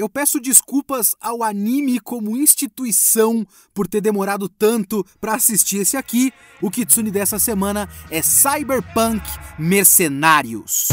Eu peço desculpas ao anime como instituição por ter demorado tanto para assistir esse aqui. O Kitsune dessa semana é Cyberpunk Mercenários.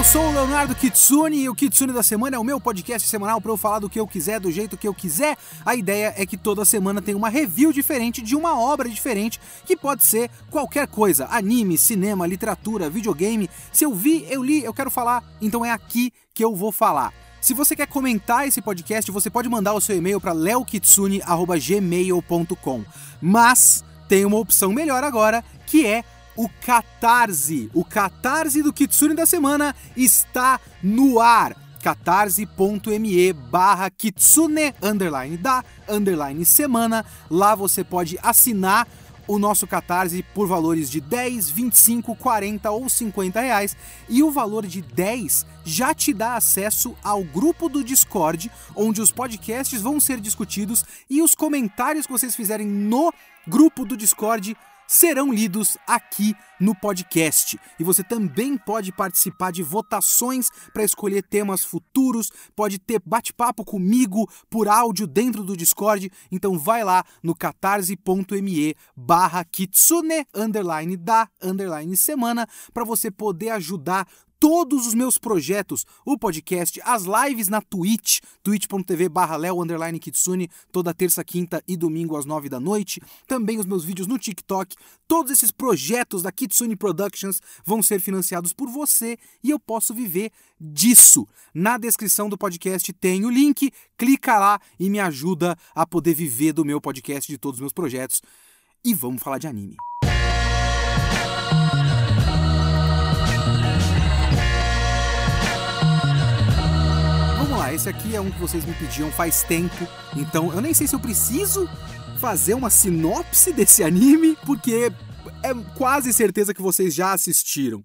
Eu sou o Leonardo Kitsune e o Kitsune da Semana é o meu podcast semanal para eu falar do que eu quiser, do jeito que eu quiser. A ideia é que toda semana tem uma review diferente de uma obra diferente, que pode ser qualquer coisa: anime, cinema, literatura, videogame. Se eu vi, eu li, eu quero falar, então é aqui que eu vou falar. Se você quer comentar esse podcast, você pode mandar o seu e-mail para leokitsune@gmail.com. Mas tem uma opção melhor agora, que é o Catarse. O Catarse do Kitsune da semana está no ar catarse.me barra kitsune underline da underline semana. Lá você pode assinar o nosso Catarse por valores de 10, 25, 40 ou 50 reais. E o valor de 10 já te dá acesso ao grupo do Discord, onde os podcasts vão ser discutidos e os comentários que vocês fizerem no grupo do Discord serão lidos aqui no podcast. E você também pode participar de votações para escolher temas futuros, pode ter bate-papo comigo por áudio dentro do Discord. Então vai lá no catarse.me barra kitsune underline da underline semana para você poder ajudar todos os meus projetos, o podcast, as lives na Twitch, twitch.tv barra Kitsune, toda terça, quinta e domingo às nove da noite. Também os meus vídeos no TikTok. Todos esses projetos da Kitsune Productions vão ser financiados por você e eu posso viver disso. Na descrição do podcast tem o link, clica lá e me ajuda a poder viver do meu podcast, de todos os meus projetos. E vamos falar de anime. esse aqui é um que vocês me pediam faz tempo, então eu nem sei se eu preciso fazer uma sinopse desse anime, porque é quase certeza que vocês já assistiram.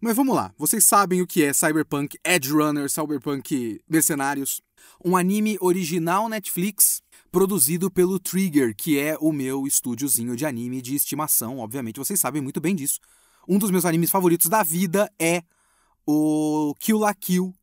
Mas vamos lá, vocês sabem o que é Cyberpunk Edge Runner, Cyberpunk Mercenários, um anime original Netflix produzido pelo Trigger, que é o meu estúdiozinho de anime de estimação, obviamente vocês sabem muito bem disso. Um dos meus animes favoritos da vida é o Kill la Kill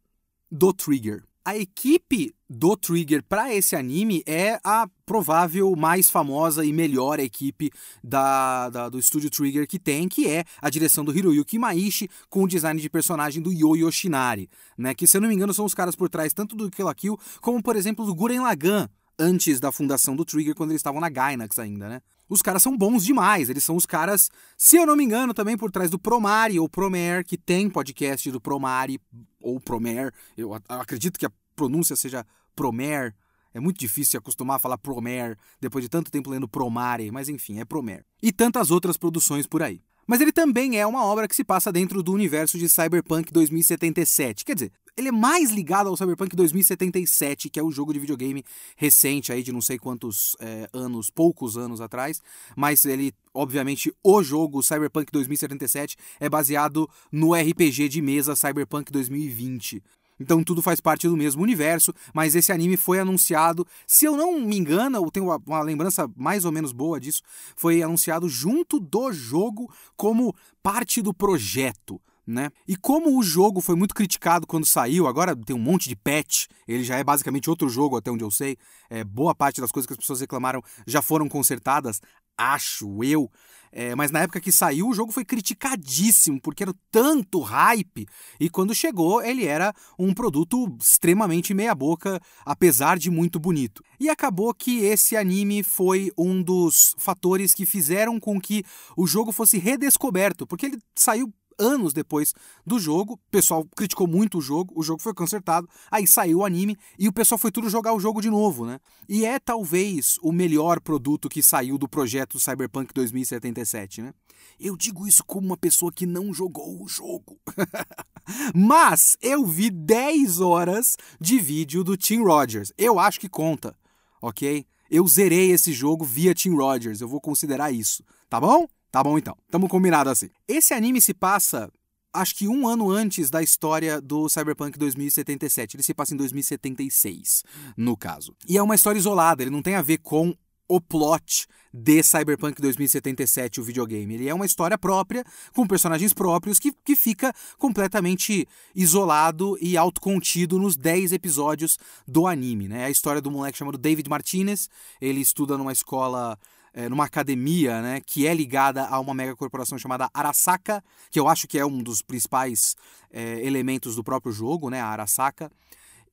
do Trigger. A equipe do Trigger para esse anime é a provável mais famosa e melhor equipe da, da, do estúdio Trigger que tem, que é a direção do Hiroyuki Maishi com o design de personagem do Yo Yoshinari, né? Que se eu não me engano são os caras por trás tanto do Kill la Kill como por exemplo do Guren Lagann antes da fundação do Trigger quando eles estavam na Gainax ainda, né? Os caras são bons demais, eles são os caras, se eu não me engano, também por trás do Promare ou Promare, que tem podcast do Promare ou Promare. Eu acredito que a pronúncia seja Promer. É muito difícil se acostumar a falar Promer depois de tanto tempo lendo Promare, mas enfim, é Promer. E tantas outras produções por aí. Mas ele também é uma obra que se passa dentro do universo de Cyberpunk 2077. Quer dizer, ele é mais ligado ao Cyberpunk 2077, que é o jogo de videogame recente aí de não sei quantos é, anos, poucos anos atrás. Mas ele, obviamente, o jogo Cyberpunk 2077 é baseado no RPG de mesa Cyberpunk 2020. Então tudo faz parte do mesmo universo, mas esse anime foi anunciado, se eu não me engano, eu tenho uma, uma lembrança mais ou menos boa disso, foi anunciado junto do jogo como parte do projeto. Né? E como o jogo foi muito criticado quando saiu, agora tem um monte de patch, ele já é basicamente outro jogo, até onde eu sei. É, boa parte das coisas que as pessoas reclamaram já foram consertadas, acho eu. É, mas na época que saiu, o jogo foi criticadíssimo, porque era tanto hype. E quando chegou, ele era um produto extremamente meia-boca, apesar de muito bonito. E acabou que esse anime foi um dos fatores que fizeram com que o jogo fosse redescoberto, porque ele saiu anos depois do jogo. O pessoal criticou muito o jogo, o jogo foi consertado, aí saiu o anime e o pessoal foi tudo jogar o jogo de novo, né? E é talvez o melhor produto que saiu do projeto Cyberpunk 2077, né? Eu digo isso como uma pessoa que não jogou o jogo. Mas eu vi 10 horas de vídeo do Tim Rogers. Eu acho que conta, ok? Eu zerei esse jogo via Tim Rogers, eu vou considerar isso, tá bom? Tá bom então, tamo combinado assim. Esse anime se passa acho que um ano antes da história do Cyberpunk 2077. Ele se passa em 2076, no caso. E é uma história isolada, ele não tem a ver com o plot de Cyberpunk 2077, o videogame. Ele é uma história própria, com personagens próprios, que, que fica completamente isolado e autocontido nos 10 episódios do anime. Né? É a história do moleque chamado David Martinez. Ele estuda numa escola é, numa academia, né, que é ligada a uma mega corporação chamada Arasaka, que eu acho que é um dos principais é, elementos do próprio jogo, né, a Arasaka.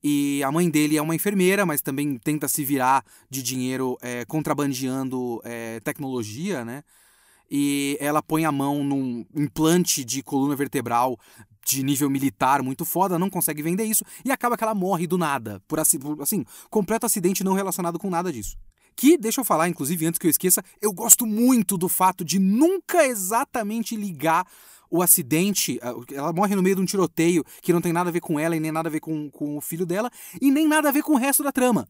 E a mãe dele é uma enfermeira, mas também tenta se virar de dinheiro é, contrabandeando tecnologia, né? E ela põe a mão num implante de coluna vertebral de nível militar muito foda, não consegue vender isso e acaba que ela morre do nada, por assim, por, assim completo acidente não relacionado com nada disso. Que, deixa eu falar, inclusive, antes que eu esqueça, eu gosto muito do fato de nunca exatamente ligar o acidente, ela morre no meio de um tiroteio que não tem nada a ver com ela e nem nada a ver com, com o filho dela e nem nada a ver com o resto da trama.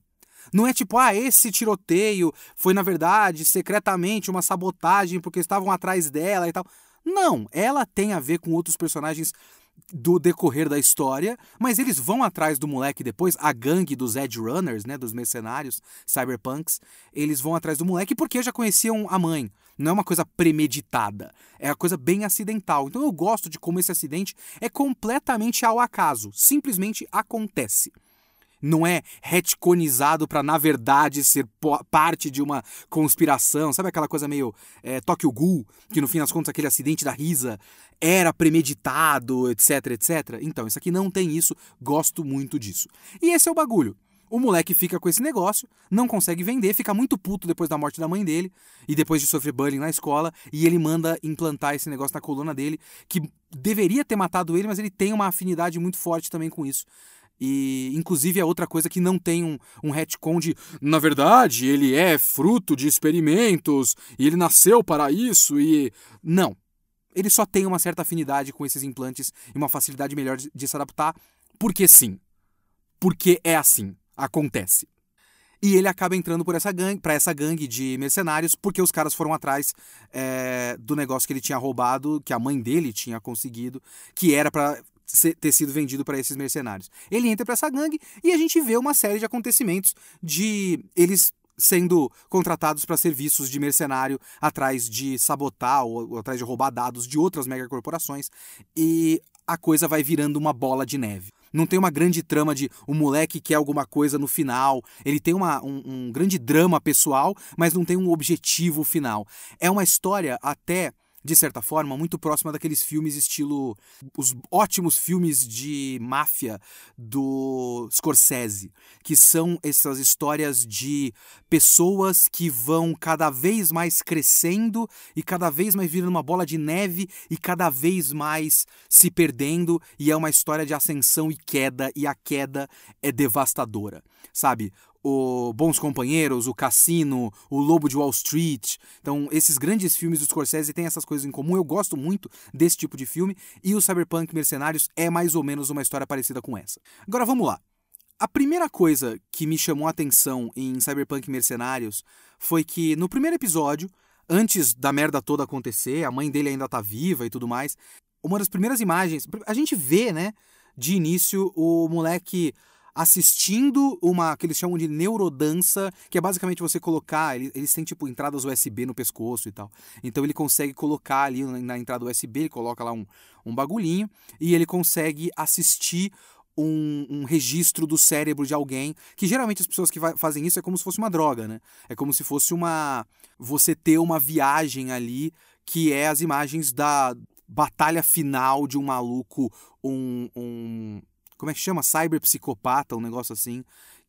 Não é tipo, ah, esse tiroteio foi na verdade secretamente uma sabotagem porque estavam atrás dela e tal. Não, ela tem a ver com outros personagens do decorrer da história, mas eles vão atrás do moleque depois, a gangue dos Edge Runners, né, dos mercenários cyberpunks, eles vão atrás do moleque porque já conheciam a mãe. Não é uma coisa premeditada, é uma coisa bem acidental. Então eu gosto de como esse acidente é completamente ao acaso, simplesmente acontece não é retconizado para na verdade ser parte de uma conspiração. Sabe aquela coisa meio é, Tokyo Ghoul, que no fim das contas aquele acidente da risa era premeditado, etc, etc. Então, isso aqui não tem isso, gosto muito disso. E esse é o bagulho. O moleque fica com esse negócio, não consegue vender, fica muito puto depois da morte da mãe dele e depois de sofrer bullying na escola, e ele manda implantar esse negócio na coluna dele, que deveria ter matado ele, mas ele tem uma afinidade muito forte também com isso. E, inclusive, é outra coisa que não tem um, um retcon de, na verdade, ele é fruto de experimentos e ele nasceu para isso e. Não ele só tem uma certa afinidade com esses implantes e uma facilidade melhor de se adaptar, porque sim. Porque é assim, acontece. E ele acaba entrando por essa gangue, para essa gangue de mercenários, porque os caras foram atrás é, do negócio que ele tinha roubado, que a mãe dele tinha conseguido, que era para ter sido vendido para esses mercenários. Ele entra para essa gangue e a gente vê uma série de acontecimentos de eles sendo contratados para serviços de mercenário atrás de sabotar ou, ou atrás de roubar dados de outras megacorporações e a coisa vai virando uma bola de neve. Não tem uma grande trama de o um moleque quer alguma coisa no final. Ele tem uma, um, um grande drama pessoal, mas não tem um objetivo final. É uma história até de certa forma, muito próxima daqueles filmes estilo. os ótimos filmes de máfia do Scorsese, que são essas histórias de pessoas que vão cada vez mais crescendo e cada vez mais virando uma bola de neve e cada vez mais se perdendo, e é uma história de ascensão e queda, e a queda é devastadora. Sabe? O Bons Companheiros, o Cassino, o Lobo de Wall Street. Então, esses grandes filmes do Scorsese têm essas coisas em comum. Eu gosto muito desse tipo de filme e o Cyberpunk Mercenários é mais ou menos uma história parecida com essa. Agora vamos lá. A primeira coisa que me chamou a atenção em Cyberpunk Mercenários foi que no primeiro episódio, antes da merda toda acontecer, a mãe dele ainda tá viva e tudo mais, uma das primeiras imagens, a gente vê, né, de início o moleque assistindo uma que eles chamam de neurodança, que é basicamente você colocar, eles, têm tipo entradas USB no pescoço e tal. Então ele consegue colocar ali na, na entrada USB, ele coloca lá um, um bagulhinho e ele consegue assistir um, um, registro do cérebro de alguém, que geralmente as pessoas que fazem isso é como se fosse uma droga, né? É como se fosse uma. você ter uma viagem ali que é as imagens da batalha final de um maluco, um, um como é que chama? Cyberpsicopata, um negócio assim.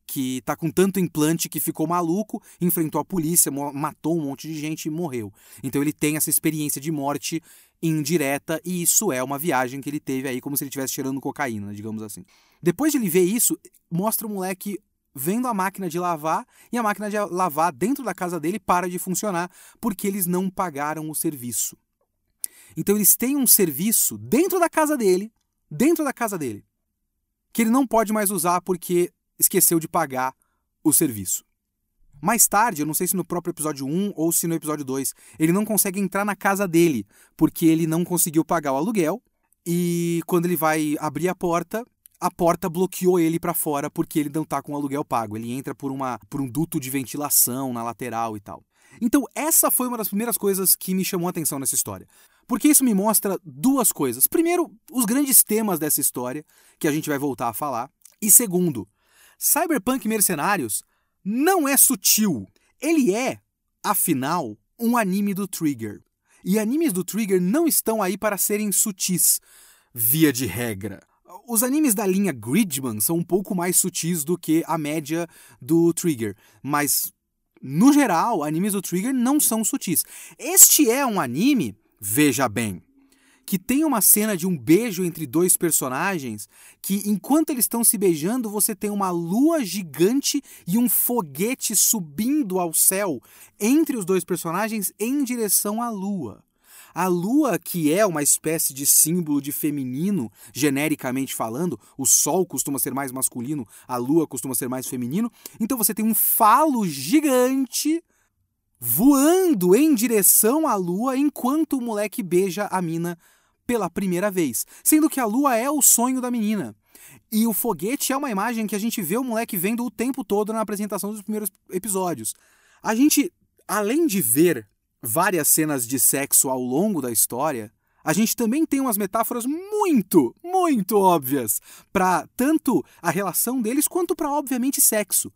Que tá com tanto implante que ficou maluco, enfrentou a polícia, matou um monte de gente e morreu. Então ele tem essa experiência de morte indireta e isso é uma viagem que ele teve aí, como se ele estivesse cheirando cocaína, digamos assim. Depois de ele ver isso, mostra o moleque vendo a máquina de lavar e a máquina de lavar dentro da casa dele para de funcionar porque eles não pagaram o serviço. Então eles têm um serviço dentro da casa dele, dentro da casa dele, que ele não pode mais usar porque esqueceu de pagar o serviço. Mais tarde, eu não sei se no próprio episódio 1 ou se no episódio 2, ele não consegue entrar na casa dele porque ele não conseguiu pagar o aluguel e quando ele vai abrir a porta, a porta bloqueou ele para fora porque ele não tá com o aluguel pago. Ele entra por, uma, por um duto de ventilação na lateral e tal. Então, essa foi uma das primeiras coisas que me chamou a atenção nessa história. Porque isso me mostra duas coisas. Primeiro, os grandes temas dessa história, que a gente vai voltar a falar. E segundo, Cyberpunk Mercenários não é sutil. Ele é, afinal, um anime do Trigger. E animes do Trigger não estão aí para serem sutis, via de regra. Os animes da linha Gridman são um pouco mais sutis do que a média do Trigger, mas no geral, animes do Trigger não são sutis. Este é um anime, veja bem, que tem uma cena de um beijo entre dois personagens que, enquanto eles estão se beijando, você tem uma lua gigante e um foguete subindo ao céu entre os dois personagens em direção à lua. A lua, que é uma espécie de símbolo de feminino, genericamente falando, o sol costuma ser mais masculino, a lua costuma ser mais feminino. Então você tem um falo gigante voando em direção à lua enquanto o moleque beija a mina pela primeira vez, sendo que a lua é o sonho da menina. E o foguete é uma imagem que a gente vê o moleque vendo o tempo todo na apresentação dos primeiros episódios. A gente, além de ver várias cenas de sexo ao longo da história, a gente também tem umas metáforas muito, muito óbvias para tanto a relação deles quanto para obviamente sexo.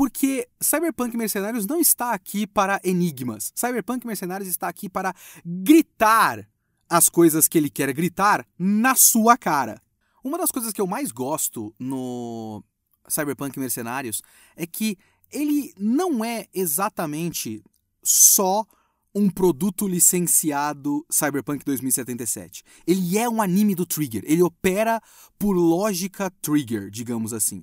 Porque Cyberpunk Mercenários não está aqui para enigmas. Cyberpunk Mercenários está aqui para gritar as coisas que ele quer gritar na sua cara. Uma das coisas que eu mais gosto no Cyberpunk Mercenários é que ele não é exatamente só um produto licenciado Cyberpunk 2077. Ele é um anime do Trigger. Ele opera por lógica Trigger, digamos assim.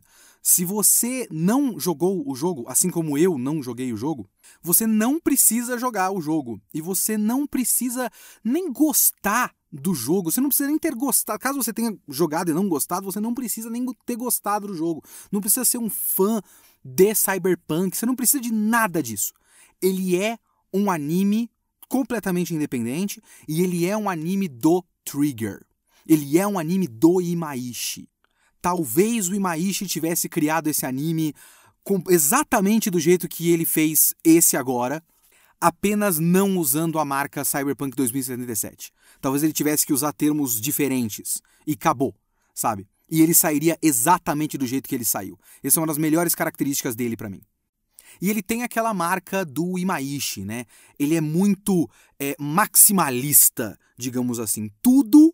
Se você não jogou o jogo, assim como eu não joguei o jogo, você não precisa jogar o jogo. E você não precisa nem gostar do jogo. Você não precisa nem ter gostado. Caso você tenha jogado e não gostado, você não precisa nem ter gostado do jogo. Não precisa ser um fã de Cyberpunk. Você não precisa de nada disso. Ele é um anime completamente independente e ele é um anime do Trigger. Ele é um anime do Imaishi. Talvez o Imaishi tivesse criado esse anime com, exatamente do jeito que ele fez esse agora, apenas não usando a marca Cyberpunk 2077. Talvez ele tivesse que usar termos diferentes e acabou, sabe? E ele sairia exatamente do jeito que ele saiu. Essa é uma das melhores características dele para mim. E ele tem aquela marca do Imaishi, né? Ele é muito é, maximalista, digamos assim. Tudo,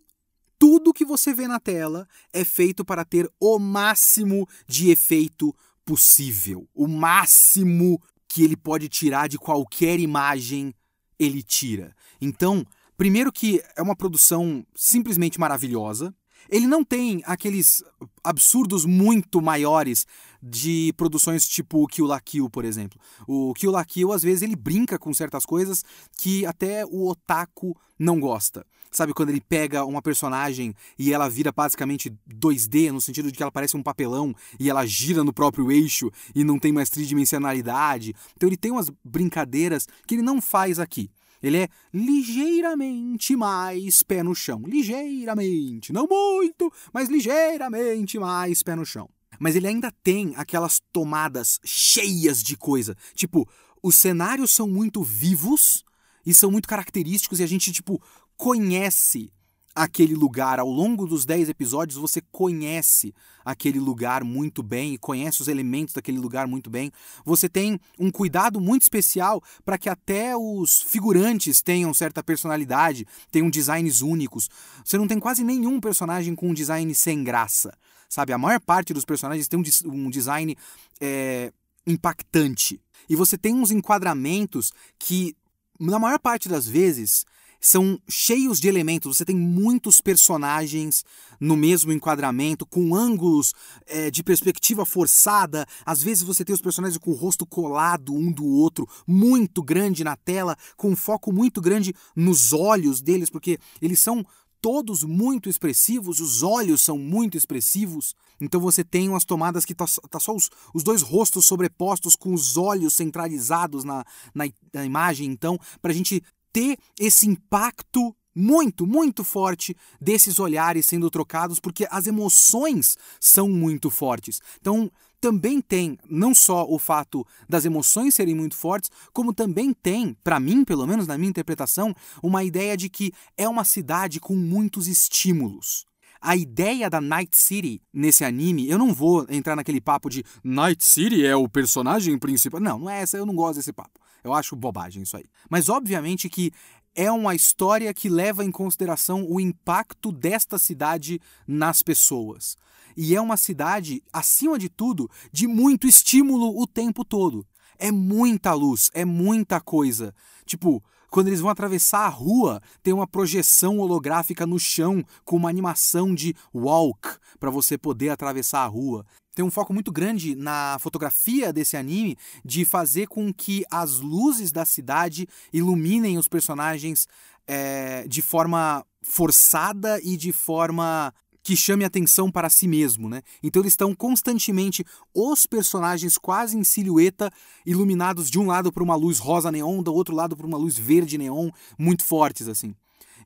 tudo que você vê na tela é feito para ter o máximo de efeito possível. O máximo que ele pode tirar de qualquer imagem, ele tira. Então, primeiro que é uma produção simplesmente maravilhosa. Ele não tem aqueles absurdos muito maiores de produções tipo Kill La Kill, por exemplo. O Kill La Kill, às vezes, ele brinca com certas coisas que até o otaku não gosta. Sabe, quando ele pega uma personagem e ela vira basicamente 2D, no sentido de que ela parece um papelão e ela gira no próprio eixo e não tem mais tridimensionalidade. Então ele tem umas brincadeiras que ele não faz aqui. Ele é ligeiramente mais pé no chão. Ligeiramente. Não muito, mas ligeiramente mais pé no chão. Mas ele ainda tem aquelas tomadas cheias de coisa. Tipo, os cenários são muito vivos e são muito característicos e a gente, tipo, conhece aquele lugar. Ao longo dos 10 episódios, você conhece aquele lugar muito bem e conhece os elementos daquele lugar muito bem. Você tem um cuidado muito especial para que até os figurantes tenham certa personalidade, tenham designs únicos. Você não tem quase nenhum personagem com um design sem graça. Sabe, a maior parte dos personagens tem um, um design é, impactante. E você tem uns enquadramentos que, na maior parte das vezes, são cheios de elementos. Você tem muitos personagens no mesmo enquadramento, com ângulos é, de perspectiva forçada. Às vezes você tem os personagens com o rosto colado um do outro, muito grande na tela, com um foco muito grande nos olhos deles, porque eles são todos muito expressivos, os olhos são muito expressivos. Então você tem umas tomadas que tá, tá só os, os, dois rostos sobrepostos com os olhos centralizados na, na, na imagem. Então, para a gente ter esse impacto muito, muito forte desses olhares sendo trocados, porque as emoções são muito fortes. Então, também tem não só o fato das emoções serem muito fortes, como também tem, para mim, pelo menos na minha interpretação, uma ideia de que é uma cidade com muitos estímulos. A ideia da Night City nesse anime, eu não vou entrar naquele papo de Night City é o personagem principal. Não, não é essa, eu não gosto desse papo. Eu acho bobagem isso aí. Mas obviamente que é uma história que leva em consideração o impacto desta cidade nas pessoas. E é uma cidade, acima de tudo, de muito estímulo o tempo todo. É muita luz, é muita coisa. Tipo, quando eles vão atravessar a rua, tem uma projeção holográfica no chão com uma animação de walk para você poder atravessar a rua. Tem um foco muito grande na fotografia desse anime de fazer com que as luzes da cidade iluminem os personagens é, de forma forçada e de forma que chame atenção para si mesmo, né? Então eles estão constantemente os personagens quase em silhueta, iluminados de um lado por uma luz rosa neon, do outro lado por uma luz verde neon, muito fortes assim.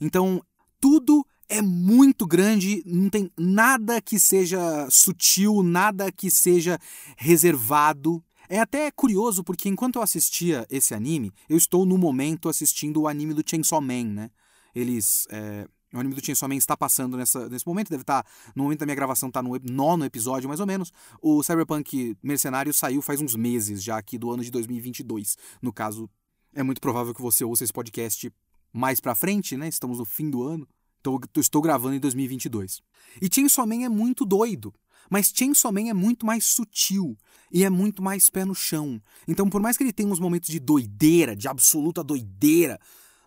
Então tudo é muito grande, não tem nada que seja sutil, nada que seja reservado. É até curioso porque enquanto eu assistia esse anime, eu estou no momento assistindo o anime do Chainsaw Man, né? Eles. É, o anime do Chainsaw Man está passando nessa, nesse momento, deve estar. No momento da minha gravação, está no nono episódio, mais ou menos. O Cyberpunk Mercenário saiu faz uns meses já aqui do ano de 2022. No caso, é muito provável que você ouça esse podcast mais pra frente, né? Estamos no fim do ano. Tô, estou gravando em 2022. E Chainsaw Man é muito doido. Mas Chainsaw Man é muito mais sutil e é muito mais pé no chão. Então, por mais que ele tenha uns momentos de doideira, de absoluta doideira,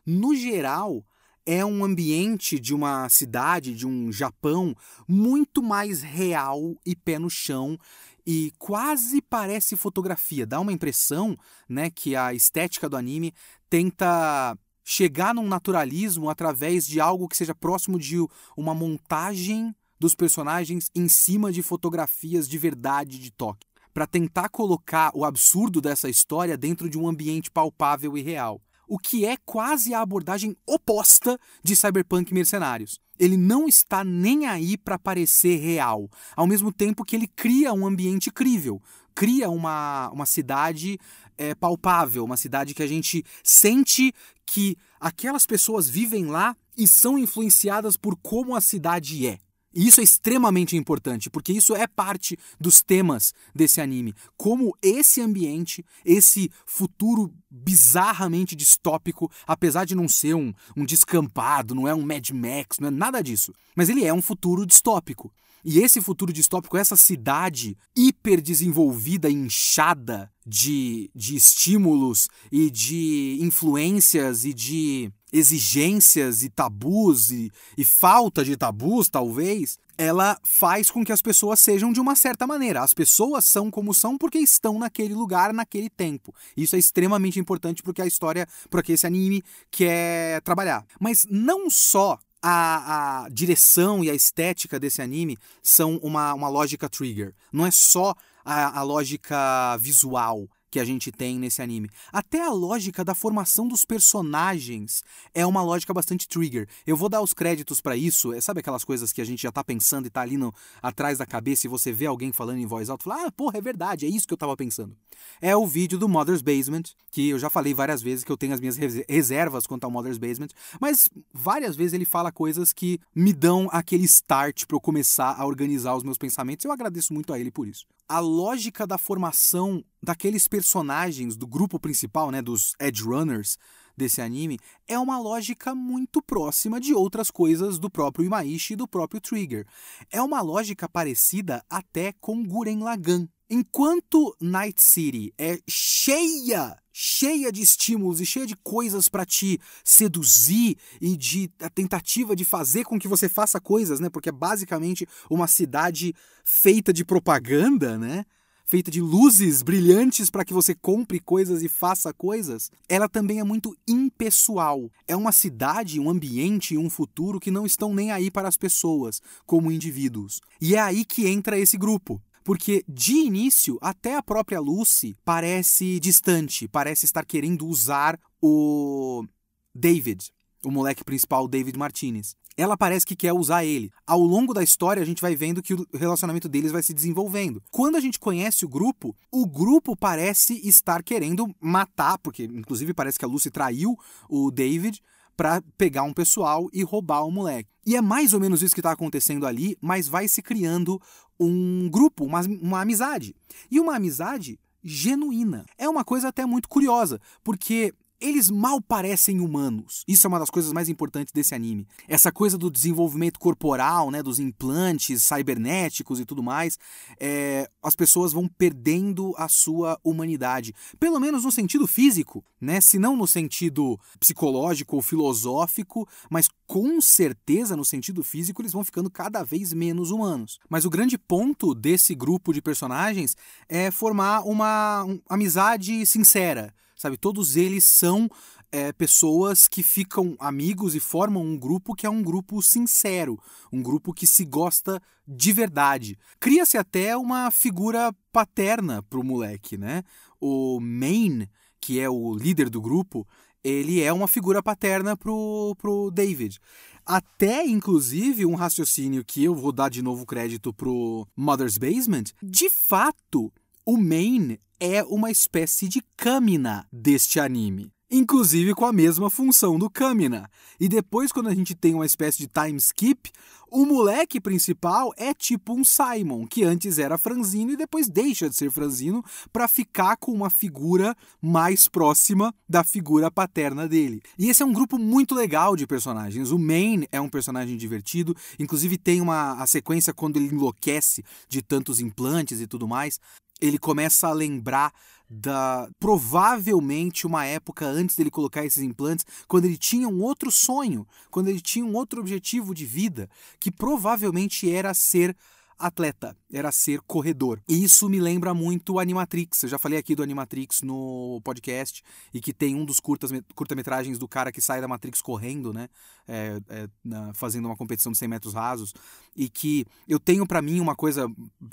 no geral, é um ambiente de uma cidade, de um Japão, muito mais real e pé no chão e quase parece fotografia. Dá uma impressão, né, que a estética do anime tenta chegar num naturalismo através de algo que seja próximo de uma montagem dos personagens em cima de fotografias de verdade de toque, para tentar colocar o absurdo dessa história dentro de um ambiente palpável e real. O que é quase a abordagem oposta de Cyberpunk Mercenários. Ele não está nem aí para parecer real, ao mesmo tempo que ele cria um ambiente crível, cria uma, uma cidade é, palpável, uma cidade que a gente sente que aquelas pessoas vivem lá e são influenciadas por como a cidade é. E isso é extremamente importante, porque isso é parte dos temas desse anime. Como esse ambiente, esse futuro bizarramente distópico, apesar de não ser um, um descampado, não é um Mad Max, não é nada disso. Mas ele é um futuro distópico. E esse futuro distópico, essa cidade hiper desenvolvida, inchada de, de estímulos e de influências e de exigências e tabus e, e falta de tabus, talvez, ela faz com que as pessoas sejam de uma certa maneira. As pessoas são como são porque estão naquele lugar, naquele tempo. Isso é extremamente importante porque a história, porque esse anime quer trabalhar. Mas não só a, a, direção e a estética desse anime são uma, uma lógica trigger. Não é só a, a lógica visual que a gente tem nesse anime. Até a lógica da formação dos personagens é uma lógica bastante trigger. Eu vou dar os créditos para isso. É, sabe aquelas coisas que a gente já tá pensando e tá ali no, atrás da cabeça e você vê alguém falando em voz alta fala: "Ah, porra, é verdade, é isso que eu tava pensando". É o vídeo do Mother's Basement, que eu já falei várias vezes que eu tenho as minhas reservas quanto ao Mother's Basement, mas várias vezes ele fala coisas que me dão aquele start para eu começar a organizar os meus pensamentos. Eu agradeço muito a ele por isso a lógica da formação daqueles personagens do grupo principal, né, dos Edge Runners desse anime, é uma lógica muito próxima de outras coisas do próprio Imaishi e do próprio Trigger. É uma lógica parecida até com Guren Lagann. Enquanto Night City é cheia cheia de estímulos e cheia de coisas para te seduzir e de a tentativa de fazer com que você faça coisas, né? Porque é basicamente uma cidade feita de propaganda, né? Feita de luzes brilhantes para que você compre coisas e faça coisas, ela também é muito impessoal. É uma cidade, um ambiente e um futuro que não estão nem aí para as pessoas, como indivíduos. E é aí que entra esse grupo. Porque de início, até a própria Lucy parece distante, parece estar querendo usar o David, o moleque principal, David Martinez. Ela parece que quer usar ele. Ao longo da história, a gente vai vendo que o relacionamento deles vai se desenvolvendo. Quando a gente conhece o grupo, o grupo parece estar querendo matar, porque inclusive parece que a Lucy traiu o David para pegar um pessoal e roubar o moleque. E é mais ou menos isso que está acontecendo ali, mas vai se criando um grupo, uma, uma amizade. E uma amizade genuína. É uma coisa até muito curiosa, porque eles mal parecem humanos. Isso é uma das coisas mais importantes desse anime. Essa coisa do desenvolvimento corporal, né, dos implantes cibernéticos e tudo mais, é, as pessoas vão perdendo a sua humanidade. Pelo menos no sentido físico, né? Se não no sentido psicológico ou filosófico, mas com certeza no sentido físico eles vão ficando cada vez menos humanos. Mas o grande ponto desse grupo de personagens é formar uma amizade sincera sabe? Todos eles são é, pessoas que ficam amigos e formam um grupo que é um grupo sincero, um grupo que se gosta de verdade. Cria-se até uma figura paterna pro moleque, né? O Main, que é o líder do grupo, ele é uma figura paterna pro, pro David. Até, inclusive, um raciocínio que eu vou dar de novo crédito pro Mother's Basement, de fato, o Main é uma espécie de Kamina deste anime. Inclusive com a mesma função do Kamina. E depois, quando a gente tem uma espécie de time skip, o moleque principal é tipo um Simon, que antes era franzino e depois deixa de ser franzino para ficar com uma figura mais próxima da figura paterna dele. E esse é um grupo muito legal de personagens. O Main é um personagem divertido, inclusive tem uma a sequência quando ele enlouquece de tantos implantes e tudo mais ele começa a lembrar da provavelmente uma época antes dele colocar esses implantes, quando ele tinha um outro sonho, quando ele tinha um outro objetivo de vida, que provavelmente era ser atleta, era ser corredor. E isso me lembra muito Animatrix. Eu já falei aqui do Animatrix no podcast e que tem um dos curtas, curta-metragens do cara que sai da Matrix correndo, né? É, é, fazendo uma competição de 100 metros rasos. E que eu tenho para mim uma coisa,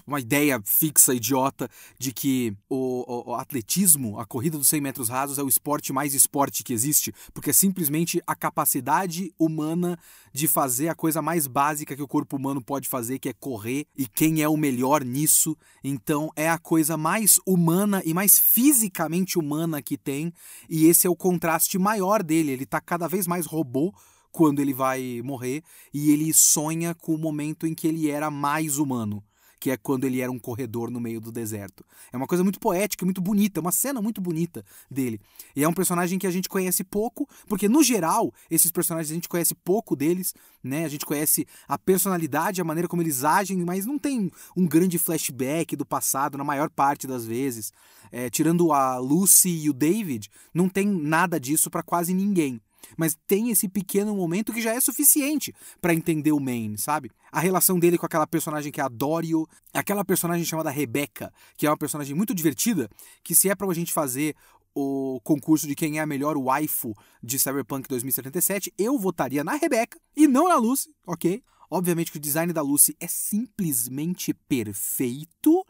uma ideia fixa, idiota, de que o, o, o, atletismo, a corrida dos 100 metros rasos, é o esporte mais esporte que existe, porque é simplesmente a capacidade humana de fazer a coisa mais básica que o corpo humano pode fazer, que é correr e quem é o melhor nisso. Então é a coisa mais humana e mais fisicamente humana que tem, e esse é o contraste maior dele. Ele tá cada vez mais robô quando ele vai morrer e ele sonha com o momento em que ele era mais humano que é quando ele era um corredor no meio do deserto. É uma coisa muito poética, muito bonita, uma cena muito bonita dele. E é um personagem que a gente conhece pouco, porque no geral, esses personagens a gente conhece pouco deles, né? A gente conhece a personalidade, a maneira como eles agem, mas não tem um grande flashback do passado na maior parte das vezes. É, tirando a Lucy e o David, não tem nada disso para quase ninguém. Mas tem esse pequeno momento que já é suficiente para entender o Main, sabe? A relação dele com aquela personagem que é a Dorio, aquela personagem chamada Rebecca, que é uma personagem muito divertida, que se é pra gente fazer o concurso de quem é a melhor waifu de Cyberpunk 2077, eu votaria na Rebecca e não na Lucy, ok? Obviamente que o design da Lucy é simplesmente perfeito,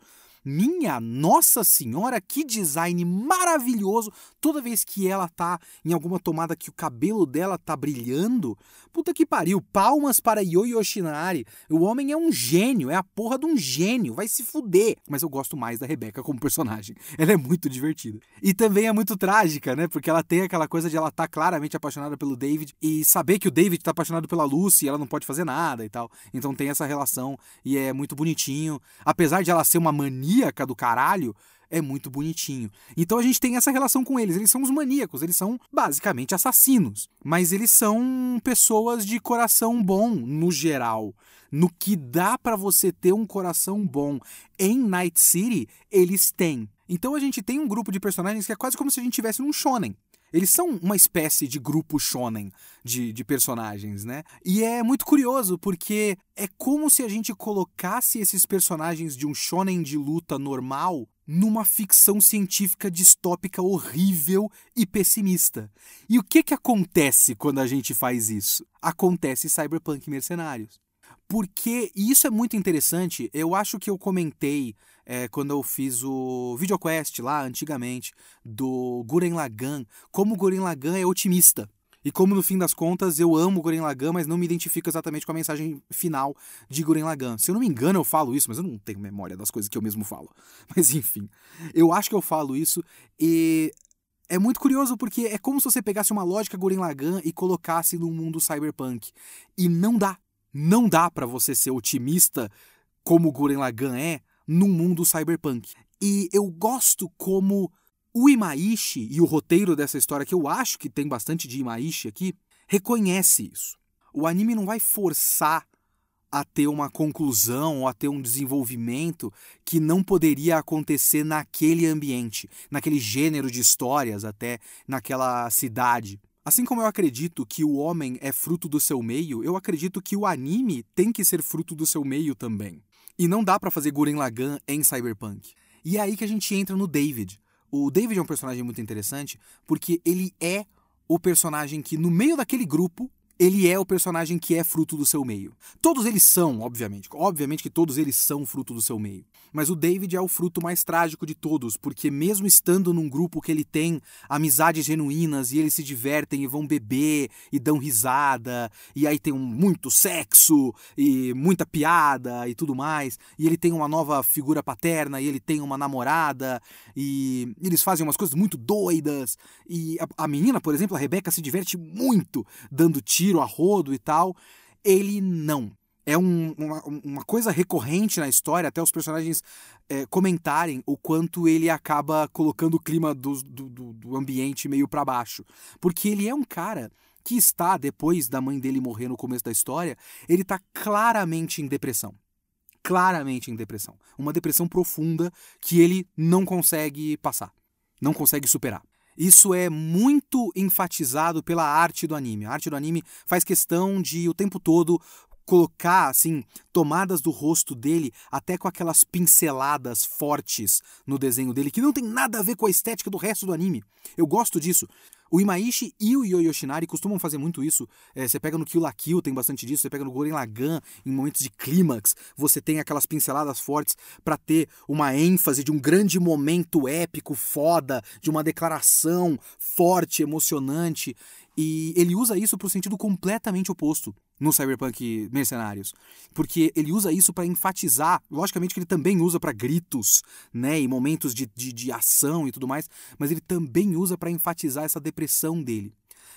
minha Nossa Senhora, que design maravilhoso! Toda vez que ela tá em alguma tomada que o cabelo dela tá brilhando, puta que pariu, palmas para Yo Yoshinari. O homem é um gênio, é a porra de um gênio, vai se fuder. Mas eu gosto mais da Rebecca como personagem. Ela é muito divertida. E também é muito trágica, né? Porque ela tem aquela coisa de ela tá claramente apaixonada pelo David e saber que o David tá apaixonado pela Lucy e ela não pode fazer nada e tal. Então tem essa relação e é muito bonitinho. Apesar de ela ser uma mania maníaca do caralho, é muito bonitinho. Então a gente tem essa relação com eles. Eles são os maníacos, eles são basicamente assassinos. Mas eles são pessoas de coração bom, no geral. No que dá para você ter um coração bom em Night City, eles têm. Então a gente tem um grupo de personagens que é quase como se a gente tivesse num shonen. Eles são uma espécie de grupo shonen de, de personagens, né? E é muito curioso porque é como se a gente colocasse esses personagens de um shonen de luta normal numa ficção científica distópica horrível e pessimista. E o que que acontece quando a gente faz isso? Acontece Cyberpunk Mercenários. Porque, e isso é muito interessante, eu acho que eu comentei é, quando eu fiz o VideoQuest lá antigamente, do Guren Lagan, como o Guren Lagan é otimista. E como no fim das contas eu amo Guren Lagann, mas não me identifico exatamente com a mensagem final de Guren Lagann. Se eu não me engano, eu falo isso, mas eu não tenho memória das coisas que eu mesmo falo. Mas enfim, eu acho que eu falo isso e é muito curioso porque é como se você pegasse uma lógica Guren Lagann e colocasse no mundo cyberpunk. E não dá. Não dá para você ser otimista como Guren Lagann é num mundo cyberpunk. E eu gosto como o Imaishi e o roteiro dessa história, que eu acho que tem bastante de Imaishi aqui, reconhece isso. O anime não vai forçar a ter uma conclusão ou a ter um desenvolvimento que não poderia acontecer naquele ambiente, naquele gênero de histórias, até naquela cidade. Assim como eu acredito que o homem é fruto do seu meio, eu acredito que o anime tem que ser fruto do seu meio também. E não dá para fazer Guren Lagann em Cyberpunk. E é aí que a gente entra no David. O David é um personagem muito interessante porque ele é o personagem que, no meio daquele grupo, ele é o personagem que é fruto do seu meio. Todos eles são, obviamente. Obviamente que todos eles são fruto do seu meio. Mas o David é o fruto mais trágico de todos, porque mesmo estando num grupo que ele tem amizades genuínas e eles se divertem e vão beber e dão risada, e aí tem um, muito sexo e muita piada e tudo mais, e ele tem uma nova figura paterna e ele tem uma namorada e eles fazem umas coisas muito doidas. E a, a menina, por exemplo, a Rebeca se diverte muito dando tiro tiro a rodo e tal. Ele não. É um, uma, uma, coisa recorrente na história, até os personagens é, comentarem o quanto ele acaba colocando o clima do, do, do ambiente meio para baixo. Porque ele é um cara que está, depois da mãe dele morrer no começo da história, ele está claramente em depressão. Claramente em depressão. Uma depressão profunda que ele não consegue passar, não consegue superar. Isso é muito enfatizado pela arte do anime. A arte do anime faz questão de o tempo todo colocar assim tomadas do rosto dele até com aquelas pinceladas fortes no desenho dele que não tem nada a ver com a estética do resto do anime. Eu gosto disso. O Imaishi e o Yo Yoshinari costumam fazer muito isso. É, você pega no Kill la Kill, tem bastante disso. Você pega no Goren Lagann, em momentos de clímax, você tem aquelas pinceladas fortes para ter uma ênfase de um grande momento épico, foda, de uma declaração forte, emocionante. E ele usa isso para o sentido completamente oposto no Cyberpunk Mercenários, porque ele usa isso para enfatizar, logicamente que ele também usa para gritos, né, e momentos de, de, de ação e tudo mais, mas ele também usa para enfatizar essa depressão dele.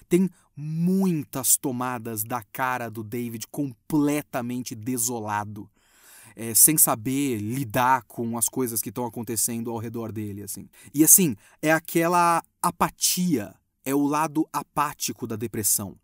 Tem muitas tomadas da cara do David completamente desolado. É, sem saber lidar com as coisas que estão acontecendo ao redor dele, assim. E assim, é aquela apatia é o lado apático da depressão.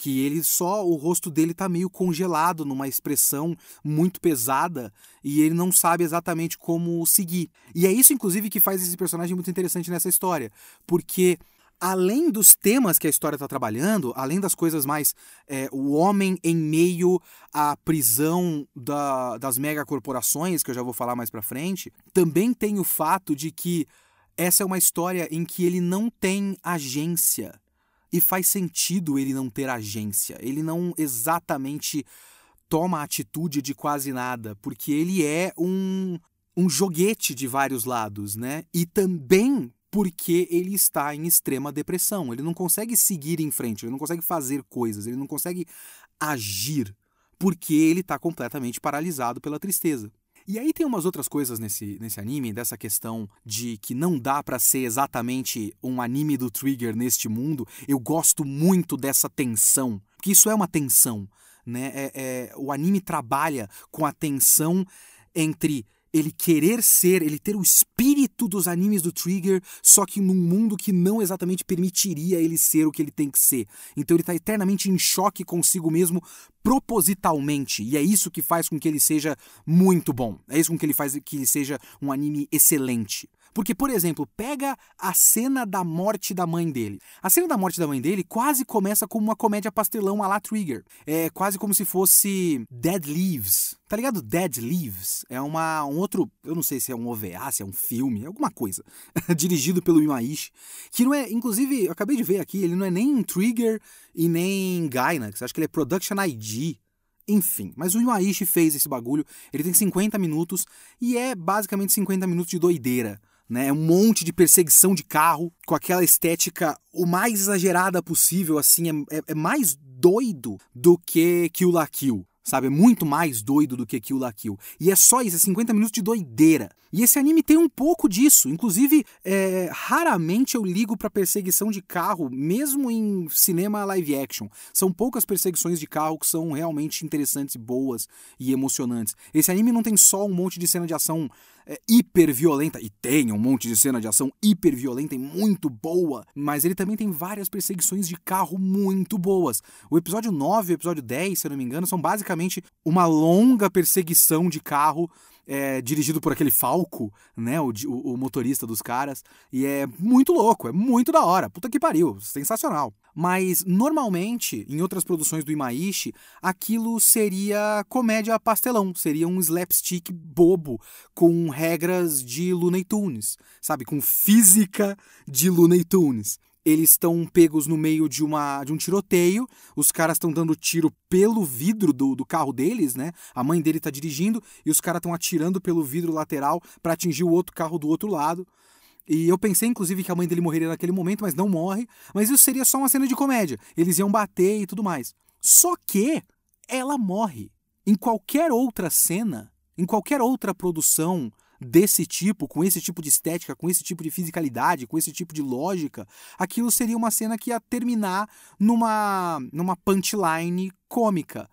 Que ele só, o rosto dele tá meio congelado numa expressão muito pesada e ele não sabe exatamente como seguir. E é isso, inclusive, que faz esse personagem muito interessante nessa história. Porque além dos temas que a história está trabalhando, além das coisas mais. É, o homem em meio à prisão da, das megacorporações, que eu já vou falar mais pra frente, também tem o fato de que essa é uma história em que ele não tem agência. E faz sentido ele não ter agência. Ele não exatamente toma atitude de quase nada, porque ele é um, um joguete de vários lados, né? E também porque ele está em extrema depressão. Ele não consegue seguir em frente, ele não consegue fazer coisas, ele não consegue agir, porque ele está completamente paralisado pela tristeza. E aí tem umas outras coisas nesse, nesse anime, dessa questão de que não dá para ser exatamente um anime do Trigger neste mundo. Eu gosto muito dessa tensão, porque isso é uma tensão, né? É, é, o anime trabalha com a tensão entre ele querer ser, ele ter o espírito dos animes do Trigger, só que num mundo que não exatamente permitiria ele ser o que ele tem que ser. Então ele está eternamente em choque consigo mesmo propositalmente, e é isso que faz com que ele seja muito bom. É isso com que ele faz que ele seja um anime excelente. Porque, por exemplo, pega a cena da morte da mãe dele. A cena da morte da mãe dele quase começa como uma comédia pastelão a la Trigger. É quase como se fosse Dead Leaves. Tá ligado? Dead Leaves é uma, um outro, eu não sei se é um OVA, se é um filme, alguma coisa, dirigido pelo Imaishi, que não é, inclusive, eu acabei de ver aqui, ele não é nem Trigger e nem Gainax, acho que ele é Production ID, enfim, mas o Imaishi fez esse bagulho, ele tem 50 minutos e é basicamente 50 minutos de doideira né? É um monte de perseguição de carro, com aquela estética o mais exagerada possível, assim, é, é, é mais doido do que Kill La Kill sabe? É muito mais doido do que Kill La Kill. E é só isso, é 50 minutos de doideira. E esse anime tem um pouco disso. Inclusive, é, raramente eu ligo para perseguição de carro, mesmo em cinema live action. São poucas perseguições de carro que são realmente interessantes, boas e emocionantes. Esse anime não tem só um monte de cena de ação é, hiper violenta, e tem um monte de cena de ação hiper violenta e muito boa, mas ele também tem várias perseguições de carro muito boas. O episódio 9 e o episódio 10, se eu não me engano, são basicamente uma longa perseguição de carro é, dirigido por aquele Falco, né? O, o, o, motorista dos caras. E é muito louco, é muito da hora. Puta que pariu, sensacional. Mas normalmente, em outras produções do Imaishi, aquilo seria comédia pastelão, seria um slapstick bobo com regras de Looney Tunes, sabe? Com física de Looney Tunes eles estão pegos no meio de, uma, de um tiroteio, os caras estão dando tiro pelo vidro do, do carro deles, né? A mãe dele está dirigindo e os caras estão atirando pelo vidro lateral para atingir o outro carro do outro lado. E eu pensei, inclusive, que a mãe dele morreria naquele momento, mas não morre. Mas isso seria só uma cena de comédia. Eles iam bater e tudo mais. Só que ela morre. Em qualquer outra cena, em qualquer outra produção desse tipo, com esse tipo de estética, com esse tipo de fisicalidade, com esse tipo de lógica, aquilo seria uma cena que ia terminar numa, numa punchline cômica.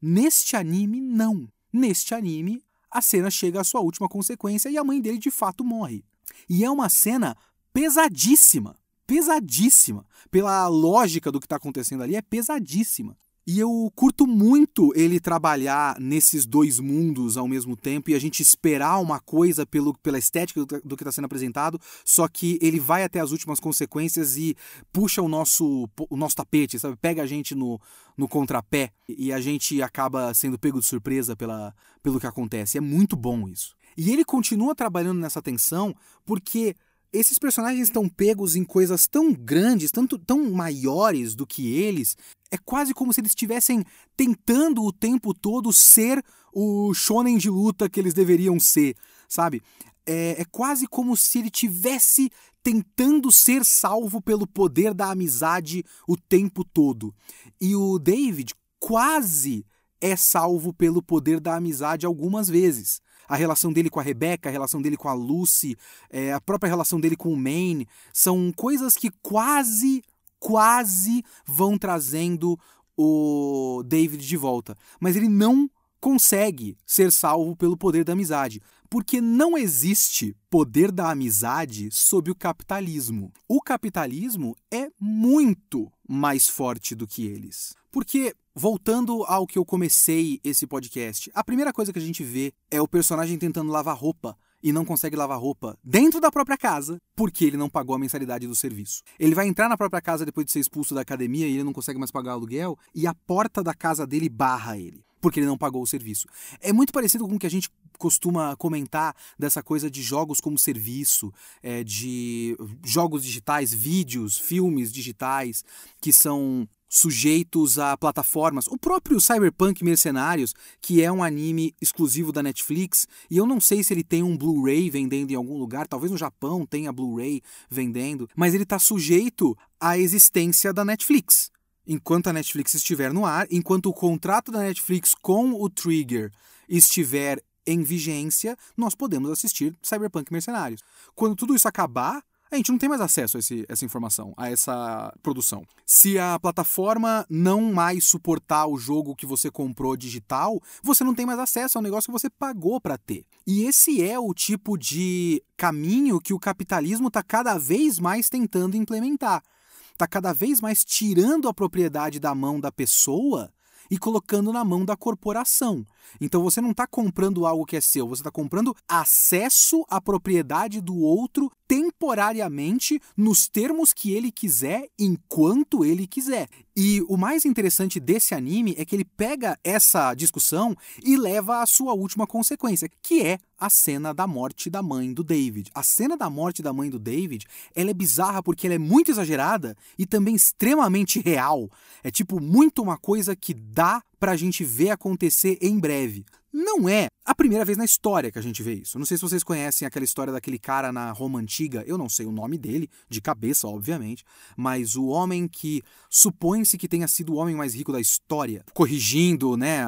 Neste anime, não. Neste anime, a cena chega à sua última consequência e a mãe dele de fato morre. E é uma cena pesadíssima. Pesadíssima. Pela lógica do que está acontecendo ali, é pesadíssima. E eu curto muito ele trabalhar nesses dois mundos ao mesmo tempo e a gente esperar uma coisa pelo, pela estética do, que está sendo apresentado, só que ele vai até as últimas consequências e puxa o nosso, o nosso tapete, sabe? Pega a gente no, no contrapé e a gente acaba sendo pego de surpresa pela, pelo que acontece. É muito bom isso. E ele continua trabalhando nessa tensão porque esses personagens estão pegos em coisas tão grandes, tanto tão maiores do que eles, é quase como se eles estivessem tentando o tempo todo ser o shonen de luta que eles deveriam ser, sabe? É, é quase como se ele tivesse tentando ser salvo pelo poder da amizade o tempo todo. E o David quase é salvo pelo poder da amizade algumas vezes a relação dele com a Rebecca, a relação dele com a Lucy, é, a própria relação dele com o Maine, são coisas que quase, quase vão trazendo o David de volta. Mas ele não consegue ser salvo pelo poder da amizade, porque não existe poder da amizade sob o capitalismo. O capitalismo é muito mais forte do que eles. Porque Voltando ao que eu comecei esse podcast, a primeira coisa que a gente vê é o personagem tentando lavar roupa e não consegue lavar roupa dentro da própria casa porque ele não pagou a mensalidade do serviço. Ele vai entrar na própria casa depois de ser expulso da academia e ele não consegue mais pagar o aluguel e a porta da casa dele barra ele porque ele não pagou o serviço. É muito parecido com o que a gente costuma comentar dessa coisa de jogos como serviço, é, de jogos digitais, vídeos, filmes digitais que são sujeitos a plataformas. O próprio Cyberpunk Mercenários, que é um anime exclusivo da Netflix, e eu não sei se ele tem um Blu-ray vendendo em algum lugar, talvez no Japão tenha Blu-ray vendendo, mas ele está sujeito à existência da Netflix. Enquanto a Netflix estiver no ar, enquanto o contrato da Netflix com o Trigger estiver em vigência, nós podemos assistir Cyberpunk Mercenários. Quando tudo isso acabar, a gente não tem mais acesso a esse, essa informação, a essa produção. Se a plataforma não mais suportar o jogo que você comprou digital, você não tem mais acesso ao negócio que você pagou para ter. E esse é o tipo de caminho que o capitalismo está cada vez mais tentando implementar. Está cada vez mais tirando a propriedade da mão da pessoa e colocando na mão da corporação. Então você não está comprando algo que é seu, você está comprando acesso à propriedade do outro temporariamente nos termos que ele quiser, enquanto ele quiser. E o mais interessante desse anime é que ele pega essa discussão e leva à sua última consequência, que é a cena da morte da mãe do David. A cena da morte da mãe do David, ela é bizarra porque ela é muito exagerada e também extremamente real. É tipo muito uma coisa que dá pra gente ver acontecer em breve. Não é a primeira vez na história que a gente vê isso. Não sei se vocês conhecem aquela história daquele cara na Roma antiga, eu não sei o nome dele, de cabeça, obviamente, mas o homem que supõe-se que tenha sido o homem mais rico da história, corrigindo, né,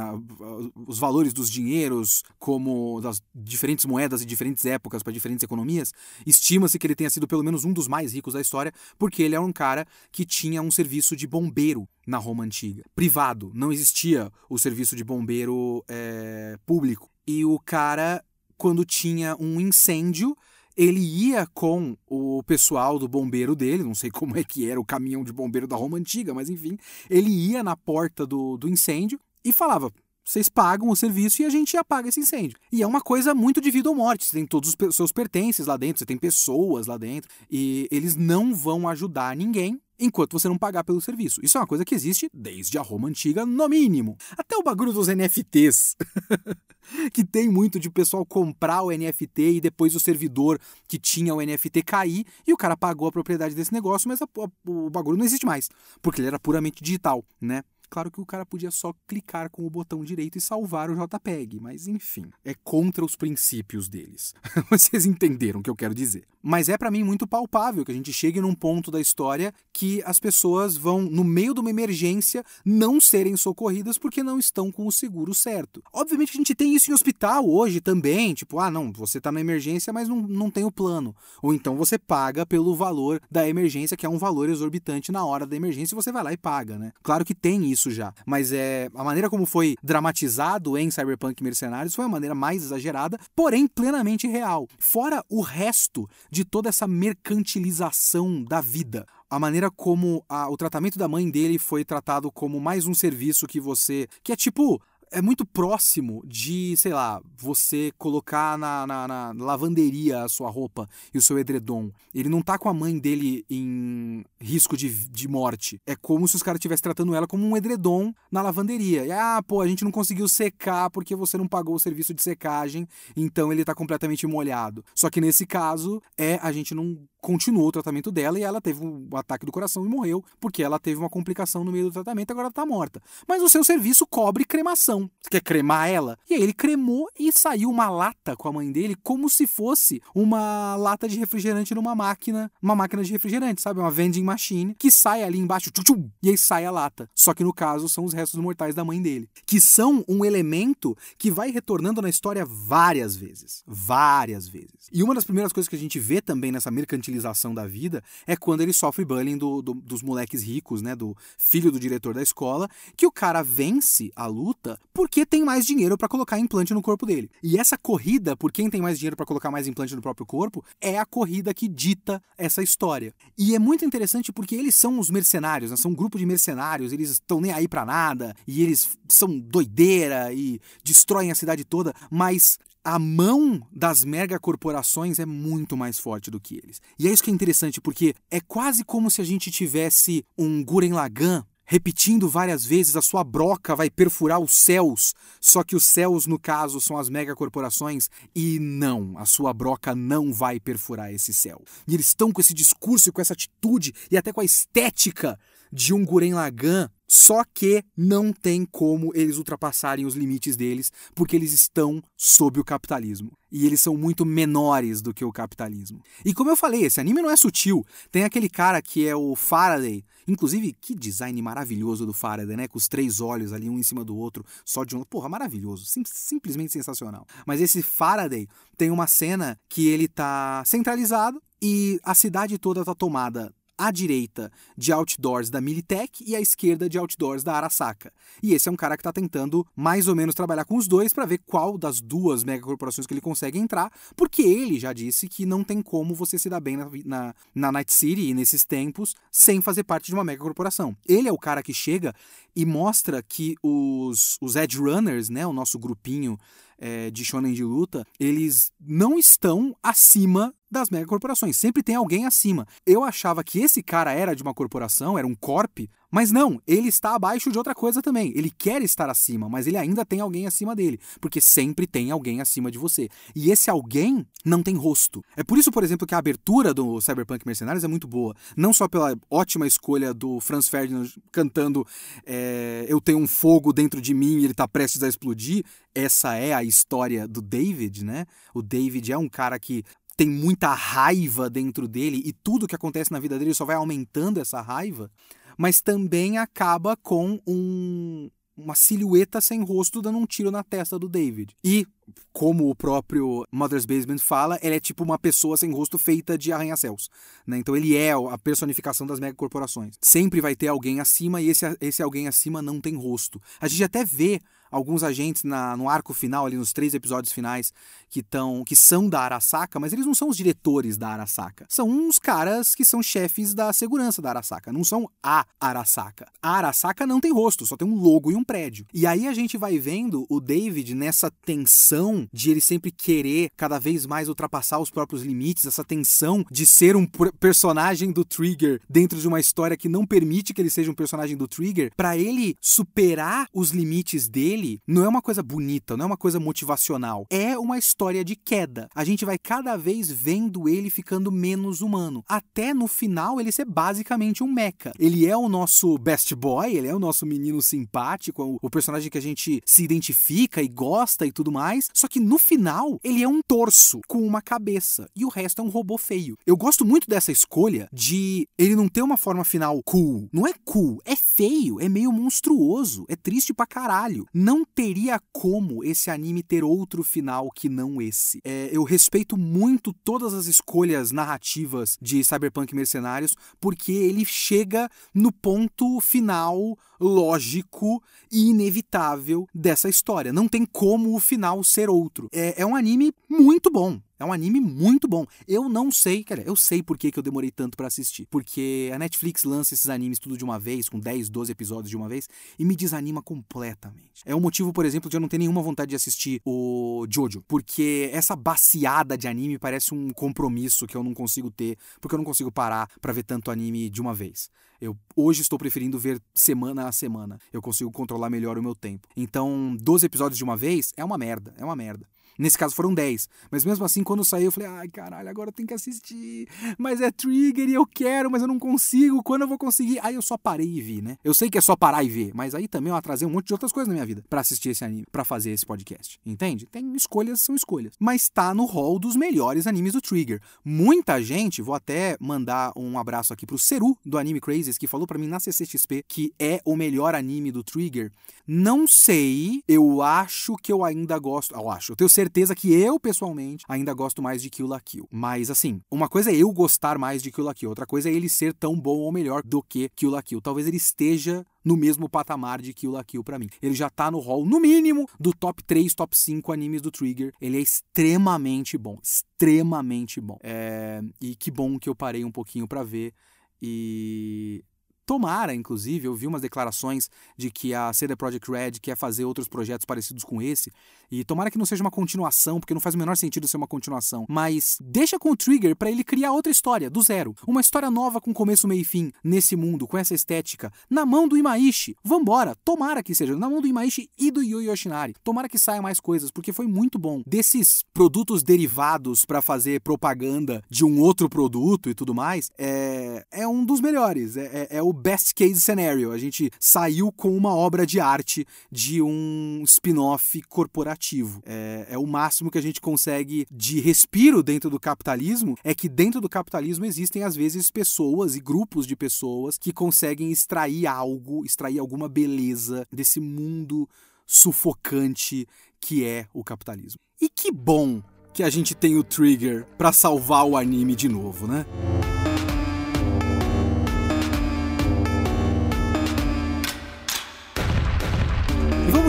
os valores dos dinheiros como das diferentes moedas e diferentes épocas para diferentes economias, estima-se que ele tenha sido pelo menos um dos mais ricos da história, porque ele é um cara que tinha um serviço de bombeiro na Roma antiga, privado, não existia o serviço de bombeiro é, público. E o cara, quando tinha um incêndio, ele ia com o pessoal do bombeiro dele, não sei como é que era o caminhão de bombeiro da Roma Antiga, mas enfim, ele ia na porta do, do incêndio e falava: vocês pagam o serviço e a gente apaga esse incêndio. E é uma coisa muito de vida ou morte. Você tem todos os seus pertences lá dentro, você tem pessoas lá dentro, e eles não vão ajudar ninguém enquanto você não pagar pelo serviço. Isso é uma coisa que existe desde a Roma antiga, no mínimo. Até o bagulho dos NFTs. que tem muito de pessoal comprar o NFT e depois o servidor que tinha o NFT cair e o cara pagou a propriedade desse negócio, mas a, a, o bagulho não existe mais, porque ele era puramente digital, né? Claro que o cara podia só clicar com o botão direito e salvar o JPEG, mas enfim, é contra os princípios deles. Vocês entenderam o que eu quero dizer. Mas é para mim muito palpável que a gente chegue num ponto da história que as pessoas vão, no meio de uma emergência, não serem socorridas porque não estão com o seguro certo. Obviamente a gente tem isso em hospital hoje também, tipo, ah, não, você tá na emergência, mas não, não tem o plano. Ou então você paga pelo valor da emergência, que é um valor exorbitante na hora da emergência, e você vai lá e paga, né? Claro que tem isso isso já. Mas é a maneira como foi dramatizado em Cyberpunk Mercenários foi a maneira mais exagerada, porém plenamente real. Fora o resto de toda essa mercantilização da vida a maneira como a, o tratamento da mãe dele foi tratado como mais um serviço que você. que é tipo é muito próximo de, sei lá, você colocar na, na, na, lavanderia a sua roupa e o seu edredom. Ele não tá com a mãe dele em risco de, de morte. É como se os caras estivessem tratando ela como um edredom na lavanderia. E, ah, pô, a gente não conseguiu secar porque você não pagou o serviço de secagem, então ele tá completamente molhado. Só que nesse caso, é a gente não continuou o tratamento dela e ela teve um ataque do coração e morreu porque ela teve uma complicação no meio do tratamento e agora tá morta. Mas o seu serviço cobre cremação. Você quer cremar ela? E aí ele cremou e saiu uma lata com a mãe dele como se fosse uma lata de refrigerante numa máquina, uma máquina de refrigerante, sabe? Uma vending machine que sai ali embaixo tchum, tchum, e aí sai a lata. Só que no caso são os restos mortais da mãe dele, que são um elemento que vai retornando na história várias vezes, várias vezes. E uma das primeiras coisas que a gente vê também nessa mercantilização utilização da vida é quando ele sofre bullying do, do, dos moleques ricos, né? Do filho do diretor da escola, que o cara vence a luta porque tem mais dinheiro para colocar implante no corpo dele. E essa corrida por quem tem mais dinheiro para colocar mais implante no próprio corpo é a corrida que dita essa história. E é muito interessante porque eles são os mercenários, né? são um grupo de mercenários, eles estão nem aí para nada e eles são doideira e destroem a cidade toda, mas a mão das megacorporações é muito mais forte do que eles. E é isso que é interessante, porque é quase como se a gente tivesse um Guren Lagann repetindo várias vezes, a sua broca vai perfurar os céus, só que os céus, no caso, são as megacorporações, e não, a sua broca não vai perfurar esse céu. E eles estão com esse discurso, com essa atitude e até com a estética de um Guren Lagann só que não tem como eles ultrapassarem os limites deles, porque eles estão sob o capitalismo. E eles são muito menores do que o capitalismo. E como eu falei, esse anime não é sutil. Tem aquele cara que é o Faraday. Inclusive, que design maravilhoso do Faraday, né? Com os três olhos ali, um em cima do outro, só de um. Porra, maravilhoso. Sim, simplesmente sensacional. Mas esse Faraday tem uma cena que ele tá centralizado e a cidade toda tá tomada à direita de outdoors da Militech e à esquerda de outdoors da Arasaka. E esse é um cara que está tentando mais ou menos trabalhar com os dois para ver qual das duas megacorporações que ele consegue entrar, porque ele já disse que não tem como você se dar bem na, na, na Night City e nesses tempos sem fazer parte de uma megacorporação. Ele é o cara que chega e mostra que os, os Edge Runners, né, o nosso grupinho é, de shonen de luta, eles não estão acima das megacorporações. Sempre tem alguém acima. Eu achava que esse cara era de uma corporação, era um corp, Mas não, ele está abaixo de outra coisa também. Ele quer estar acima, mas ele ainda tem alguém acima dele, porque sempre tem alguém acima de você. E esse alguém não tem rosto. É por isso, por exemplo, que a abertura do Cyberpunk Mercenários é muito boa. Não só pela ótima escolha do Franz Ferdinand cantando é, Eu tenho um fogo dentro de mim e ele está prestes a explodir. Essa é a história do David, né? O David é um cara que tem muita raiva dentro dele e tudo que acontece na vida dele só vai aumentando essa raiva mas também acaba com um, uma silhueta sem rosto dando um tiro na testa do David. E, como o próprio Mother's Basement fala, ele é tipo uma pessoa sem rosto feita de arranha-céus. Né? Então ele é a personificação das megacorporações. Sempre vai ter alguém acima e esse, esse alguém acima não tem rosto. A gente até vê alguns agentes na, no arco final, ali nos três episódios finais, que, tão, que são da Arasaka, mas eles não são os diretores da Arasaka. São uns caras que são chefes da segurança da Arasaka, não são a Arasaka. A Arasaka não tem rosto, só tem um logo e um prédio. E aí a gente vai vendo o David nessa tensão de ele sempre querer cada vez mais ultrapassar os próprios limites, essa tensão de ser um personagem do Trigger dentro de uma história que não permite que ele seja um personagem do Trigger, para ele superar os limites dele dele não é uma coisa bonita, não é uma coisa motivacional. É uma história de queda. A gente vai cada vez vendo ele ficando menos humano. Até no final ele ser basicamente um mecha. Ele é o nosso best boy, ele é o nosso menino simpático, o personagem que a gente se identifica e gosta e tudo mais. Só que no final ele é um torso com uma cabeça e o resto é um robô feio. Eu gosto muito dessa escolha de ele não ter uma forma final cool. Não é cool, é feio, é meio monstruoso, é triste pra caralho não teria como esse anime ter outro final que não esse. É, eu respeito muito todas as escolhas narrativas de Cyberpunk Mercenários, porque ele chega no ponto final lógico e inevitável dessa história. Não tem como o final ser outro. É, é um anime muito bom. É um anime muito bom. Eu não sei, cara, eu sei por que, que eu demorei tanto para assistir. Porque a Netflix lança esses animes tudo de uma vez, com 10, 12 episódios de uma vez, e me desanima completamente. É o motivo, por exemplo, de eu não ter nenhuma vontade de assistir o Jojo. Porque essa baciada de anime parece um compromisso que eu não consigo ter, porque eu não consigo parar para ver tanto anime de uma vez. Eu hoje estou preferindo ver semana a semana. Eu consigo controlar melhor o meu tempo. Então, 12 episódios de uma vez é uma merda, é uma merda. Nesse caso foram 10. Mas mesmo assim, quando saiu, eu falei, ai caralho, agora eu tenho que assistir. Mas é trigger e eu quero, mas eu não consigo. Quando eu vou conseguir? Aí eu só parei e vi, né? Eu sei que é só parar e ver, mas aí também eu atrasei um monte de outras coisas na minha vida para assistir esse anime, para fazer esse podcast. Entende? Tem escolhas, são escolhas. Mas tá no hall dos melhores animes do Trigger. Muita gente, vou até mandar um abraço aqui pro Seru do Anime Crazes, que falou para mim na CCXP que é o melhor anime do Trigger. Não sei, eu acho que eu ainda gosto. Eu acho, eu tenho certeza certeza que eu, pessoalmente, ainda gosto mais de Kill la Kill. Mas, assim, uma coisa é eu gostar mais de Kill la Kill, outra coisa é ele ser tão bom ou melhor do que Kill la Kill. Talvez ele esteja no mesmo patamar de Kill la Kill para mim. Ele já tá no hall, no mínimo, do top 3, top 5 animes do Trigger. Ele é extremamente bom, extremamente bom. É... E que bom que eu parei um pouquinho para ver. E Tomara, inclusive, eu vi umas declarações de que a CD Projekt Red quer fazer outros projetos parecidos com esse. E tomara que não seja uma continuação, porque não faz o menor sentido ser uma continuação. Mas deixa com o Trigger para ele criar outra história, do zero. Uma história nova com começo, meio e fim, nesse mundo, com essa estética, na mão do Imaishi. Vambora! Tomara que seja, na mão do Imaishi e do Yu Yoshinari. Tomara que saiam mais coisas, porque foi muito bom. Desses produtos derivados para fazer propaganda de um outro produto e tudo mais, é, é um dos melhores. É, é, é o best case scenario. A gente saiu com uma obra de arte de um spin-off corporativo. É, é o máximo que a gente consegue de respiro dentro do capitalismo. É que dentro do capitalismo existem, às vezes, pessoas e grupos de pessoas que conseguem extrair algo, extrair alguma beleza desse mundo sufocante que é o capitalismo. E que bom que a gente tem o Trigger para salvar o anime de novo, né?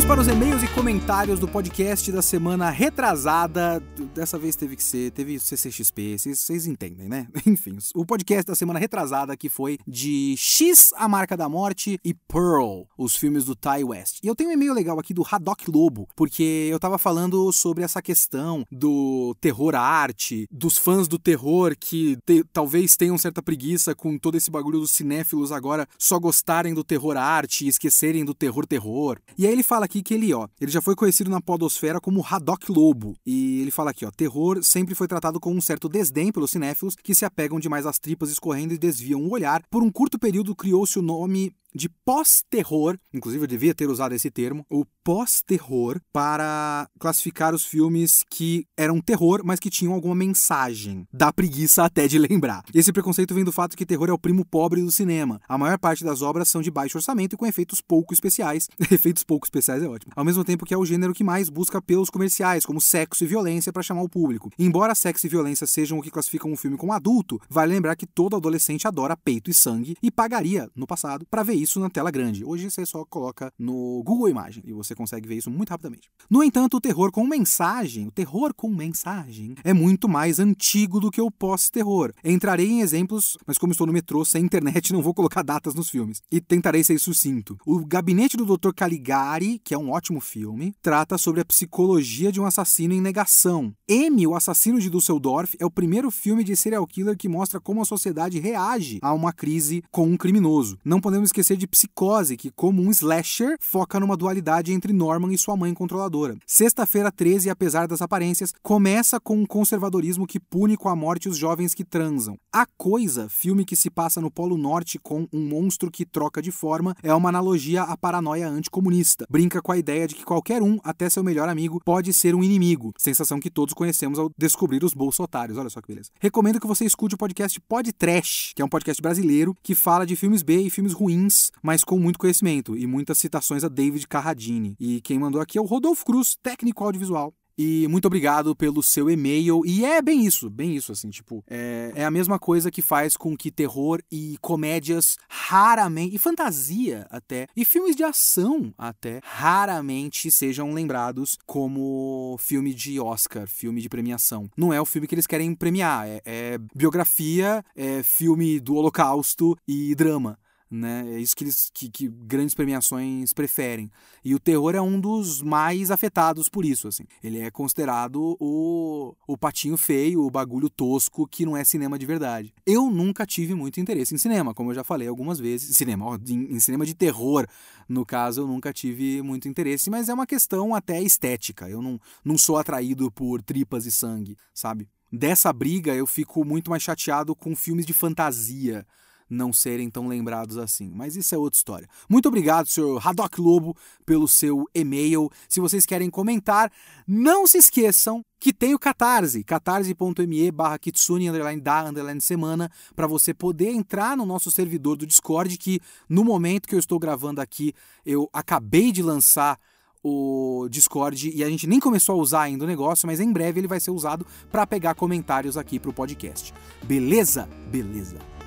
Para os e-mails e comentários do podcast da semana retrasada. Dessa vez teve que ser, teve CCXP, vocês entendem, né? Enfim, o podcast da semana retrasada que foi de X, A Marca da Morte e Pearl, os filmes do Ty West. E eu tenho um e-mail legal aqui do Haddock Lobo, porque eu tava falando sobre essa questão do terror arte, dos fãs do terror que te, talvez tenham certa preguiça com todo esse bagulho dos cinéfilos agora só gostarem do terror arte e esquecerem do terror terror. E aí ele fala aqui que ele, ó, ele já foi conhecido na podosfera como Haddock Lobo. E ele fala aqui, ó, terror sempre foi tratado com um certo desdém pelos cinéfilos que se apegam demais às tripas escorrendo e desviam o olhar. Por um curto período criou-se o nome de pós-terror, inclusive eu devia ter usado esse termo, o pós-terror, para classificar os filmes que eram terror, mas que tinham alguma mensagem. Dá preguiça até de lembrar. Esse preconceito vem do fato que terror é o primo pobre do cinema. A maior parte das obras são de baixo orçamento e com efeitos pouco especiais. efeitos pouco especiais é ótimo. Ao mesmo tempo que é o gênero que mais busca pelos comerciais, como sexo e violência para chamar o público. Embora sexo e violência sejam o que classificam um filme como adulto, vale lembrar que todo adolescente adora peito e sangue e pagaria, no passado, para ver isso na tela grande. Hoje você só coloca no Google Imagem e você consegue ver isso muito rapidamente. No entanto, o terror com mensagem, o terror com mensagem, é muito mais antigo do que o pós-terror. Entrarei em exemplos, mas como estou no metrô sem internet, não vou colocar datas nos filmes. E tentarei ser sucinto. O Gabinete do Dr. Caligari, que é um ótimo filme, trata sobre a psicologia de um assassino em negação. M, o assassino de Dusseldorf, é o primeiro filme de serial killer que mostra como a sociedade reage a uma crise com um criminoso. Não podemos esquecer de Psicose, que, como um slasher, foca numa dualidade entre Norman e sua mãe controladora. Sexta-feira 13, apesar das aparências, começa com um conservadorismo que pune com a morte os jovens que transam. A Coisa, filme que se passa no Polo Norte com um monstro que troca de forma, é uma analogia à paranoia anticomunista. Brinca com a ideia de que qualquer um, até seu melhor amigo, pode ser um inimigo. Sensação que todos conhecemos ao descobrir os bolsotários. Olha só que beleza. Recomendo que você escute o podcast Pod Trash, que é um podcast brasileiro que fala de filmes B e filmes ruins, mas com muito conhecimento e muitas citações a David Carradine. E quem mandou aqui é o Rodolfo Cruz, técnico audiovisual. E muito obrigado pelo seu e-mail. E é bem isso, bem isso, assim, tipo, é, é, a mesma coisa que faz com que terror e comédias raramente, e fantasia até, e filmes de ação até, raramente sejam lembrados como filme de Oscar, filme de premiação. Não é o filme que eles querem premiar, é, é biografia, é filme do Holocausto e drama né? É isso que, eles, que, que, grandes premiações preferem. E o terror é um dos mais afetados por isso, assim. Ele é considerado o, o patinho feio, o bagulho tosco que não é cinema de verdade. Eu nunca tive muito interesse em cinema, como eu já falei algumas vezes. Cinema, ó, em, em cinema de terror, no caso, eu nunca tive muito interesse, mas é uma questão até estética. Eu não, não sou atraído por tripas e sangue, sabe? Dessa briga eu fico muito mais chateado com filmes de fantasia não serem tão lembrados assim. Mas isso é outra história. Muito obrigado, senhor Haddock Lobo, pelo seu e-mail. Se vocês querem comentar, não se esqueçam que tem o Catarse, catarse.me barra kitsune underline da underline semana, para você poder entrar no nosso servidor do Discord, que no momento que eu estou gravando aqui, eu acabei de lançar o Discord e a gente nem começou a usar ainda o negócio, mas em breve ele vai ser usado para pegar comentários aqui para o podcast. Beleza? Beleza.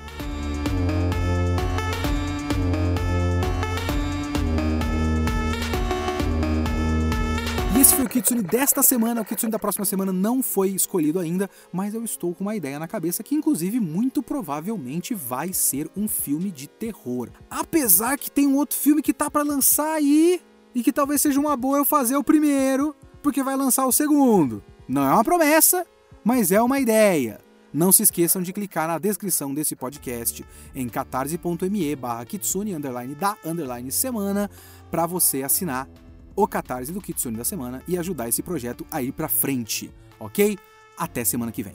Esse foi o Kitsune desta semana. O Kitsune da próxima semana não foi escolhido ainda, mas eu estou com uma ideia na cabeça que, inclusive, muito provavelmente vai ser um filme de terror. Apesar que tem um outro filme que tá para lançar aí e que talvez seja uma boa eu fazer o primeiro, porque vai lançar o segundo. Não é uma promessa, mas é uma ideia. Não se esqueçam de clicar na descrição desse podcast em catarse.me barra kitsune underline da underline semana para você assinar o Catarse do Kitsune da semana e ajudar esse projeto a ir para frente, ok? Até semana que vem.